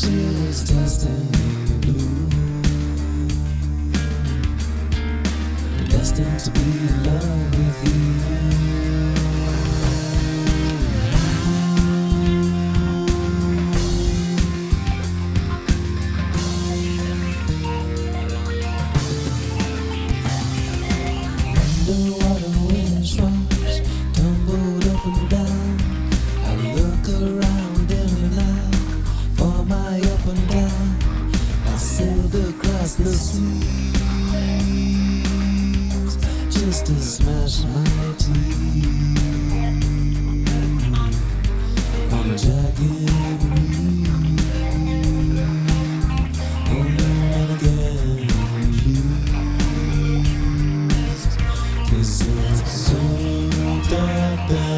she was blue. Destined to be in love with you. To smash my teeth on a jagged reef. Again, please.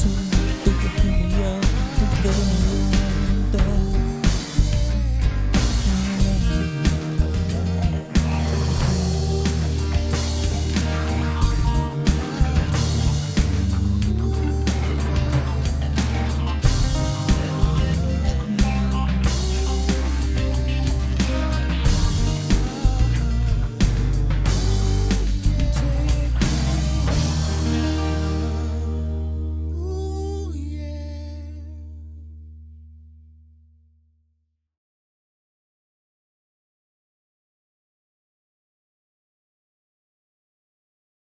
Together.